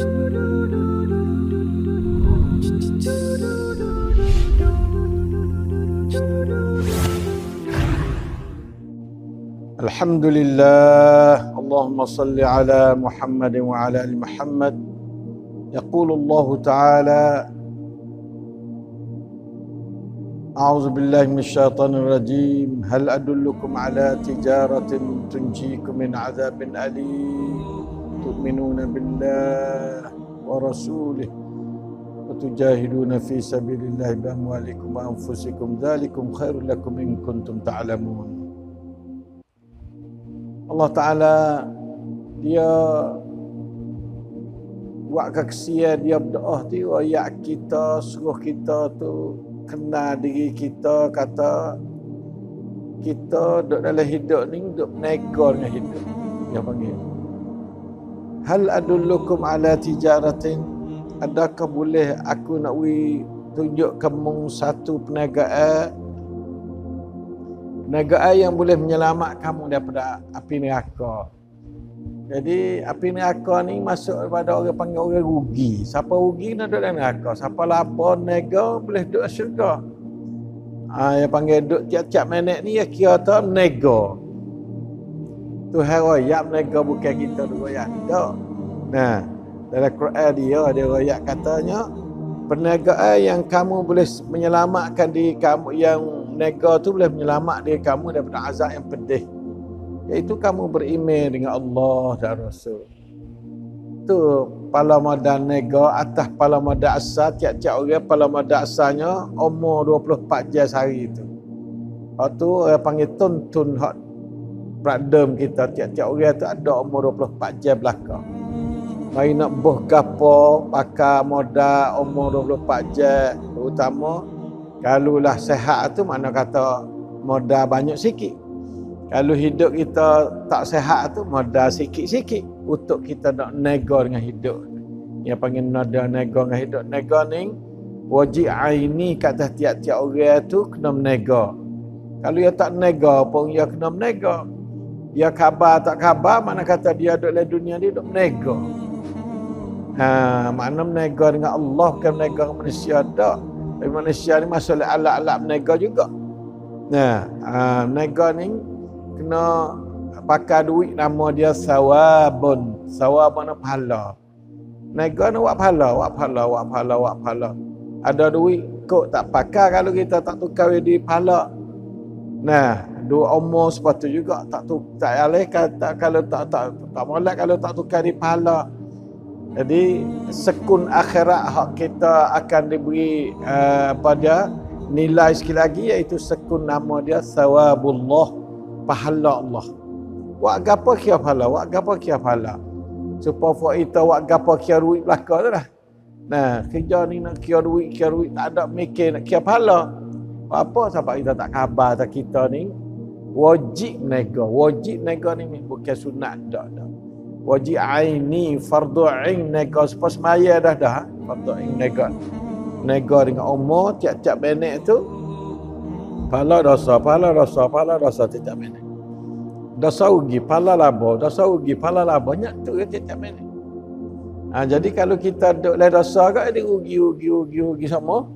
الحمد لله اللهم صل على محمد وعلى ال محمد. يقول الله تعالى أعوذ بالله من الشيطان الرجيم. هل أدلكم على تجارة تنجيكم من عذاب أليم؟ تؤمنون بالله ورسوله وتجاهدون في سبيل الله بأموالكم وأنفسكم ذلكم خير لكم إن كنتم تعلمون Allah Ta'ala dia buat kesia dia berdoa tu ayat kita suruh kita tu kenal diri kita kata kita duduk dalam hidup ni duduk menego dengan hidup dia panggil hal adullukum ala tijaratin adakah boleh aku nak wi tunjuk kamu satu perniagaan negara yang boleh menyelamat kamu daripada api neraka. Jadi api neraka ni masuk kepada orang panggil orang rugi. Siapa rugi nak duduk dalam neraka. Siapa lapar nega boleh duduk syurga. Ha, yang panggil duduk tiap-tiap minit ni ya kira tu nega. Tuhan royak nega bukan kita dulu royak. Tak. Nah, dalam Quran dia ada royak katanya perniagaan yang kamu boleh menyelamatkan diri kamu yang nega tu boleh menyelamat diri kamu daripada azab yang pedih. Iaitu kamu berimej dengan Allah dan Rasul. Tu pala madan nega atas pala madan asal tiap-tiap orang pala madan asalnya umur 24 jam sehari itu. Lepas tu orang panggil tuntun hak pradem kita tiap-tiap orang tu ada umur 24 jam belakang. Mari nak boh gapo pakai modal umur 24 jam terutama kalau lah sehat tu mana kata modal banyak sikit. Kalau hidup kita tak sehat tu modal sikit-sikit untuk kita nak nego dengan hidup. Yang panggil nada nego dengan hidup. Nego ni wajib aini kata tiap-tiap orang tu kena menego. Kalau dia tak nego pun dia kena menego. Dia khabar tak khabar mana kata dia duduk dalam dunia dia duduk menego. Ha, makna menego dengan Allah bukan menego dengan manusia tak. Tapi manusia ni masalah alat-alat menega juga. Nah, uh, menega ni kena pakai duit nama dia sawabun. Sawab mana pahala. Menega ni buat pahala, buat pahala, buat pahala, buat pahala. Ada duit kok tak pakai kalau kita tak tukar di pahala. Nah, dua umur sepatu juga tak tu tak alih kata kalau tak tak tak molek kalau tak tukar di pahala. Jadi sekun akhirat hak kita akan diberi uh, pada nilai sekali lagi iaitu sekun nama dia sawabullah pahala Allah. Wak gapo kia pahala? Wak gapo kia pahala? Supaya fo itu wak gapo kia duit belaka tu dah. Nah, kerja ni nak kia duit, kia duit tak ada mikir nak kia pahala. Apa sebab kita tak khabar tak kita ni wajib nego, wajib nego ni bukan sunat dak dak wajib aini fardu ain nega sepas maya dah dah fardu ain nega nega dengan umur tiap-tiap minit tu pala dosa pala dosa pala dosa tiap-tiap minit dosa ugi pala labo dosa ugi pala labo banyak tu ya tiap-tiap minit ha, jadi kalau kita duduk le dosa kak dia ugi ugi ugi ugi sama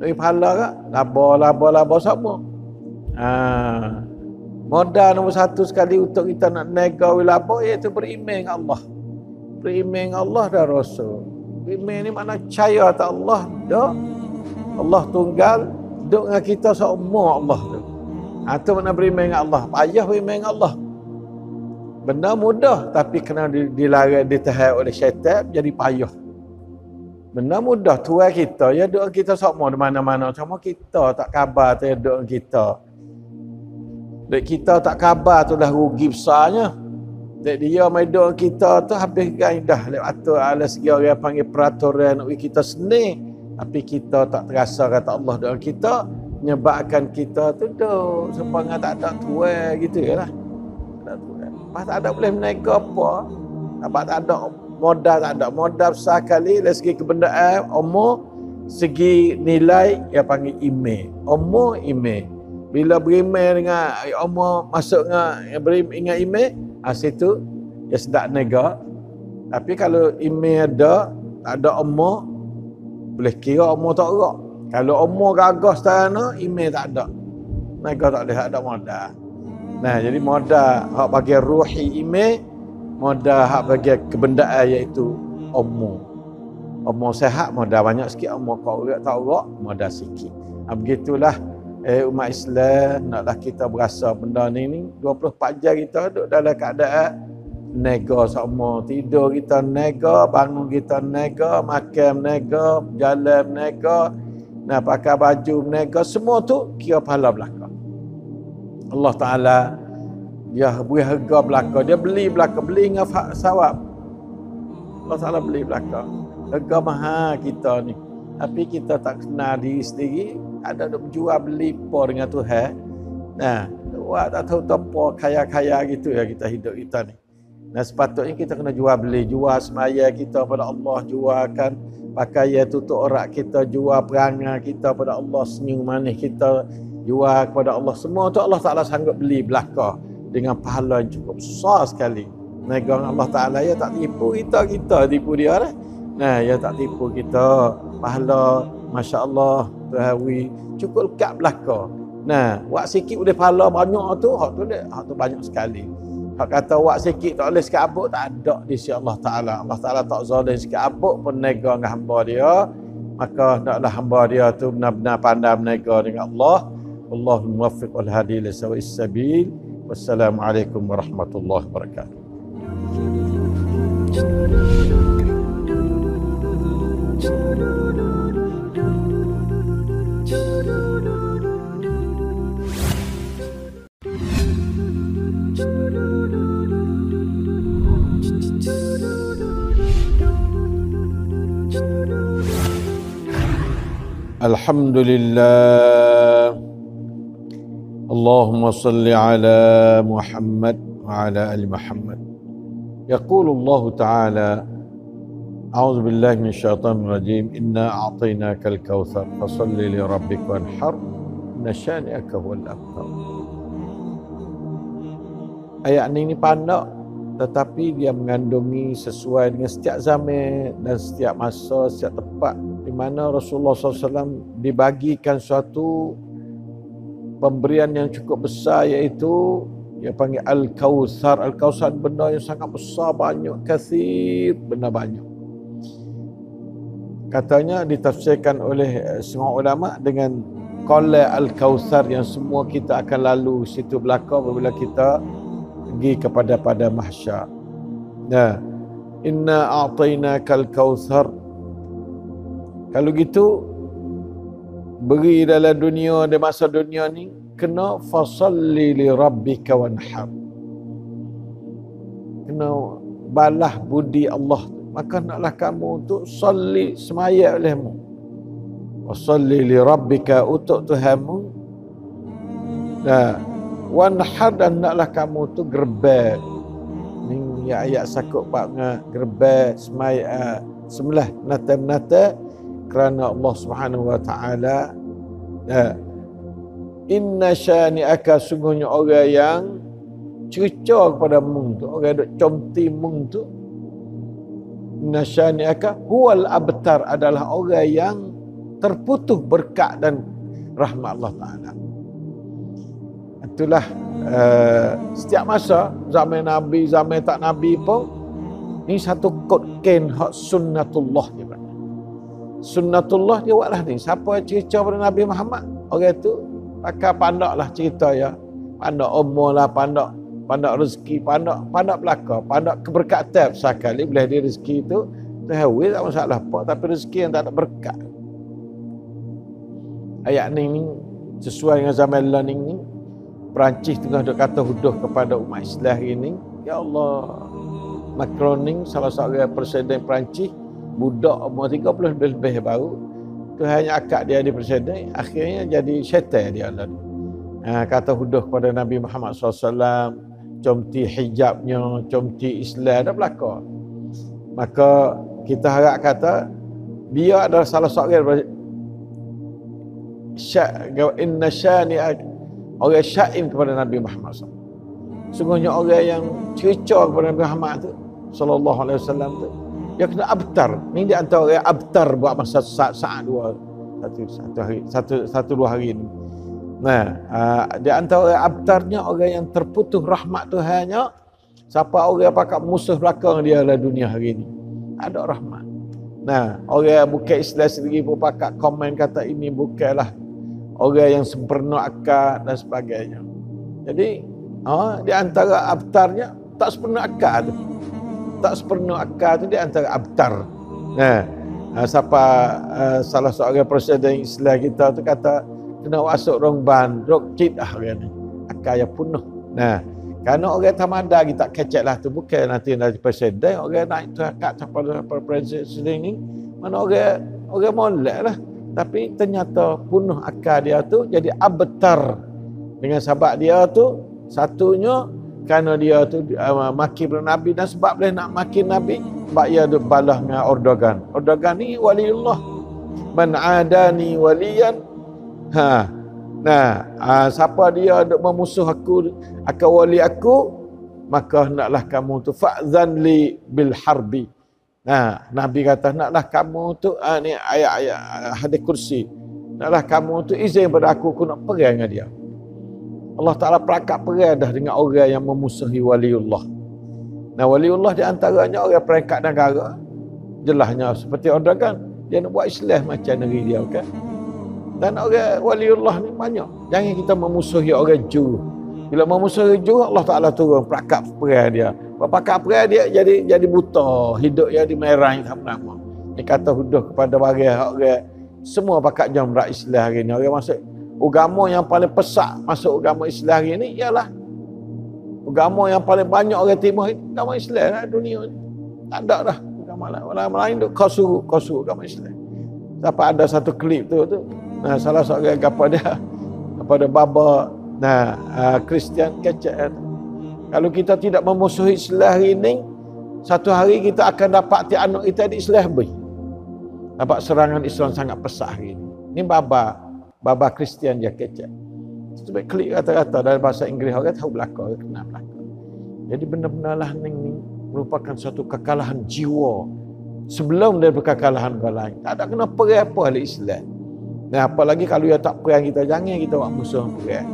dari pala kak labo labo labo sama ha, Modal nombor satu sekali untuk kita nak nega wilaba iaitu beriman dengan Allah. Beriman dengan Allah dan Rasul. Beriman ni makna percaya atas Allah. Dah. Allah tunggal. Duduk dengan kita seumur Allah tu. Ha, makna beriman dengan Allah. Payah beriman dengan Allah. Benda mudah tapi kena dilarang ditahan oleh syaitan jadi payah. Benda mudah tuan kita ya duduk kita semua di mana-mana. Cuma kita tak khabar tu duduk kita. Dek kita tak khabar tu dah rugi besarnya. Dek dia doa kita tu habis gain dah lewat tu ala segi orang panggil peraturan nak kita seni. Tapi kita tak terasa kata Allah doa kita menyebabkan kita tu tu supaya tak ada tua gitu ya lah. Tak tua. Pas tak ada boleh menaik apa. Apa tak ada modal tak ada modal besar kali dari segi kebendaan umur segi nilai yang panggil email umur email bila beriman dengan Allah masuk dengan beriman dengan email ha, situ ya sedap nega Tapi kalau email ada, tak ada umur, boleh kira umur tak gerak. Kalau umur gagah sana, email tak ada. Mereka tak boleh ada modal. Nah, jadi modal hak bagi ruhi email, modal hak bagi kebendaan iaitu umur. Umur sehat, modal banyak sikit. Umur kau tak gerak, modal sikit. Ha, begitulah eh, umat Islam naklah kita berasa benda ni ni 24 jam kita duduk dalam keadaan nega sama. Tidur kita nega bangun kita nega makan nega jalan nega nak pakai baju nega semua tu kira pahala belaka. Allah Taala dia beri harga belaka. Dia beli belaka beli dengan sawab. Allah Taala beli belaka. Harga mahal kita ni. Tapi kita tak kenal diri sendiri ada nak berjual beli apa dengan Tuhan nah Wah, tak tahu apa kaya-kaya gitu ya kita hidup kita ni. Nah sepatutnya kita kena jual beli, jual semaya kita pada Allah, jualkan pakaian tutup orak kita, jual perangai kita pada Allah, senyum manis kita, jual kepada Allah. Semua tu Allah Ta'ala sanggup beli belaka dengan pahala yang cukup besar sekali. Negang Allah Ta'ala ya tak tipu kita, kita tipu dia lah. Nah, ya tak tipu kita. Pahala, Masya Allah, Tuhawi, cukup lekat belaka. Nah, buat sikit boleh pahala banyak tu, hak tu, hak tu banyak sekali. Hak kata wak sikit tak boleh sikit abuk tak ada di sisi Allah Taala. Allah Taala tak zalim sikit abuk pun nega dengan hamba dia. Maka hendaklah hamba dia tu benar-benar pandai menega dengan Allah. Allah muwaffiq wal hadi li sabil. Wassalamualaikum warahmatullahi wabarakatuh. الحمد لله اللهم صل على محمد وعلى ال محمد يقول الله تعالى اعوذ بالله من الشيطان الرجيم انا اعطيناك الكوثر فصل لربك وانحر ان شانئك هو الابتر ayat ini pandang tetapi dia mengandungi sesuai dengan setiap zaman dan setiap masa, setiap tempat di mana Rasulullah SAW dibagikan suatu pemberian yang cukup besar iaitu yang panggil Al-Kawthar. Al-Kawthar benda yang sangat besar, banyak, kasir, benda banyak. Katanya ditafsirkan oleh semua ulama dengan Qala Al-Kawthar yang semua kita akan lalu situ belakang apabila kita pergi kepada pada mahsyar. Nah, inna a'tainaka al-kautsar. Kalau gitu beri dalam dunia di masa dunia ni kena fasalli li rabbika wanhar. Kena balah budi Allah maka naklah kamu untuk salli semaya olehmu. Wasalli li rabbika untuk Tuhanmu. Nah, wanhar dan naklah kamu tu gerbek ni ayat sakut pak gerbek semai uh, semlah nata nata kerana Allah Subhanahu wa taala uh, inna syani'aka sungguhnya orang yang cerca kepada mung tu orang duk comti mung tu inna syani'aka huwal abtar adalah orang yang terputus berkat dan rahmat Allah taala itulah uh, setiap masa zaman nabi zaman tak nabi pun ni satu kod ken hak sunnatullah berkata. Sunnatullah dia buatlah ni. Siapa cerita pada nabi Muhammad orang tu pakai pandaklah cerita ya. Pandak umur lah pandak pandak rezeki pandak pandak belaka pandak keberkatan sekali boleh dia rezeki tu tahu tak masalah apa tapi rezeki yang tak ada berkat. Ayat ni ni sesuai dengan zaman learning ni Perancis tengah duk kata huduh kepada umat Islam ini. Ya Allah, Macron ni salah seorang presiden Perancis, budak umur 30 lebih, lebih baru. Tu hanya akak dia di akhirnya jadi syaitan dia lah. Ha, kata huduh kepada Nabi Muhammad SAW, comti hijabnya, comti Islam, dah belakang. Maka kita harap kata, dia adalah salah seorang syak inna syani orang syaim kepada Nabi Muhammad SAW. Sungguhnya orang yang cerca kepada Nabi Muhammad tu sallallahu alaihi wasallam tu dia kena abtar. Ni dia antara orang abtar buat masa saat, saat dua satu satu hari satu satu dua hari ni. Nah uh, di antara orang abtarnya orang yang terputus rahmat Tuhannya. Siapa orang pakat musuh belakang dia dalam dunia hari ni? Ada rahmat. Nah orang yang bukan Islam sendiri pun pakat komen kata ini bukanlah orang yang sempurna akal dan sebagainya. Jadi uh, di antara abtarnya tak sepenuh akal tu tak sepenuh akal tu dia antara abtar. Nah uh, siapa uh, salah seorang presiden Islam kita tu kata kena masuk rongban rokit ah kan akal yang penuh. Nah kerana orang tamada kita kecek lah tu bukan nanti nanti presiden orang naik tu akak siapa presiden ni mana orang orang molek lah. Tapi ternyata penuh akal dia tu jadi abtar. Dengan sahabat dia tu satunya kerana dia tu uh, maki Nabi dan sebab boleh nak maki Nabi sebab ia ada balah dengan Ordogan. Ordogan ni waliullah. Man adani waliyan. Ha. Nah, uh, siapa dia duk memusuh aku akan wali aku maka hendaklah kamu tu fa'zan li bil harbi. Nah, Nabi kata naklah kamu tu uh, ni ayat-ayat hadis kursi. Naklah kamu tu izin pada aku aku nak perang dengan dia. Allah Ta'ala perakat perang dah dengan orang yang memusuhi waliullah. Nah waliullah di antaranya orang perangkat negara. Jelasnya seperti orang kan. Dia nak buat Islam macam negeri dia. Okay? Dan orang waliullah ni banyak. Jangan kita memusuhi orang Jew. Bila memusuhi Jew, Allah Ta'ala turun perakat perang dia. Perakat perang dia jadi jadi buta. Hidup jadi merah. Tak nama. Dia kata huduh kepada bagian orang. Semua pakat jam Islam hari ni. Orang masuk agama yang paling pesak masuk agama Islam hari ini ialah agama yang paling banyak orang ini agama Islam lah dunia ini. Tak ada dah agama lain. Orang lain tu kau suruh, kau suruh agama Islam. Siapa ada satu klip tu tu. Nah, salah seorang apa dia kepada baba nah Kristian uh, kecek Kalau kita tidak memusuhi Islam hari ini, satu hari kita akan dapat ti anak kita di Islam. Dapat serangan Islam sangat pesat hari ini. Ini baba baba Kristian dia kecek. Baik klik kata-kata dalam bahasa Inggeris orang tahu belaka, orang kenal belaka. Jadi benar-benar lah ni merupakan satu kekalahan jiwa sebelum dari kekalahan orang lain. Tak ada kena perang apa oleh Islam. Nah, apalagi kalau dia tak perang kita, jangan kita buat musuh perang.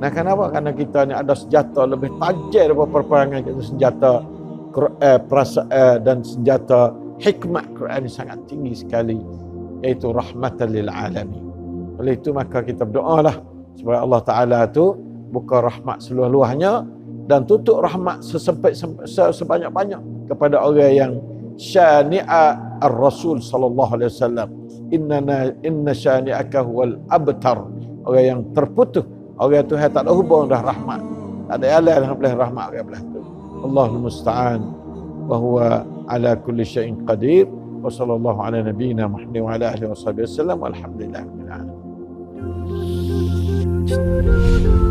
Nah, kenapa? Karena kita ni ada senjata lebih tajam daripada perperangan itu senjata eh, perasa, eh, dan senjata hikmat Quran ini sangat tinggi sekali iaitu rahmatan lil alamin. Oleh itu maka kita berdoalah supaya Allah Taala tu buka rahmat seluas-luasnya dan tutup rahmat sesempit sebanyak-banyak kepada orang yang syani'a ar-rasul sallallahu alaihi wasallam. Inna inna syani'aka huwal abtar. Orang yang terputus. Orang tu tak ada hubung dah rahmat. Tak ada ala yang boleh rahmat orang belah tu. Allahul musta'an. Wa huwa ala kulli syai'in qadir. Wa sallallahu ala nabiyyina Muhammad wa ala alihi wasallam walhamdulillah you. Just...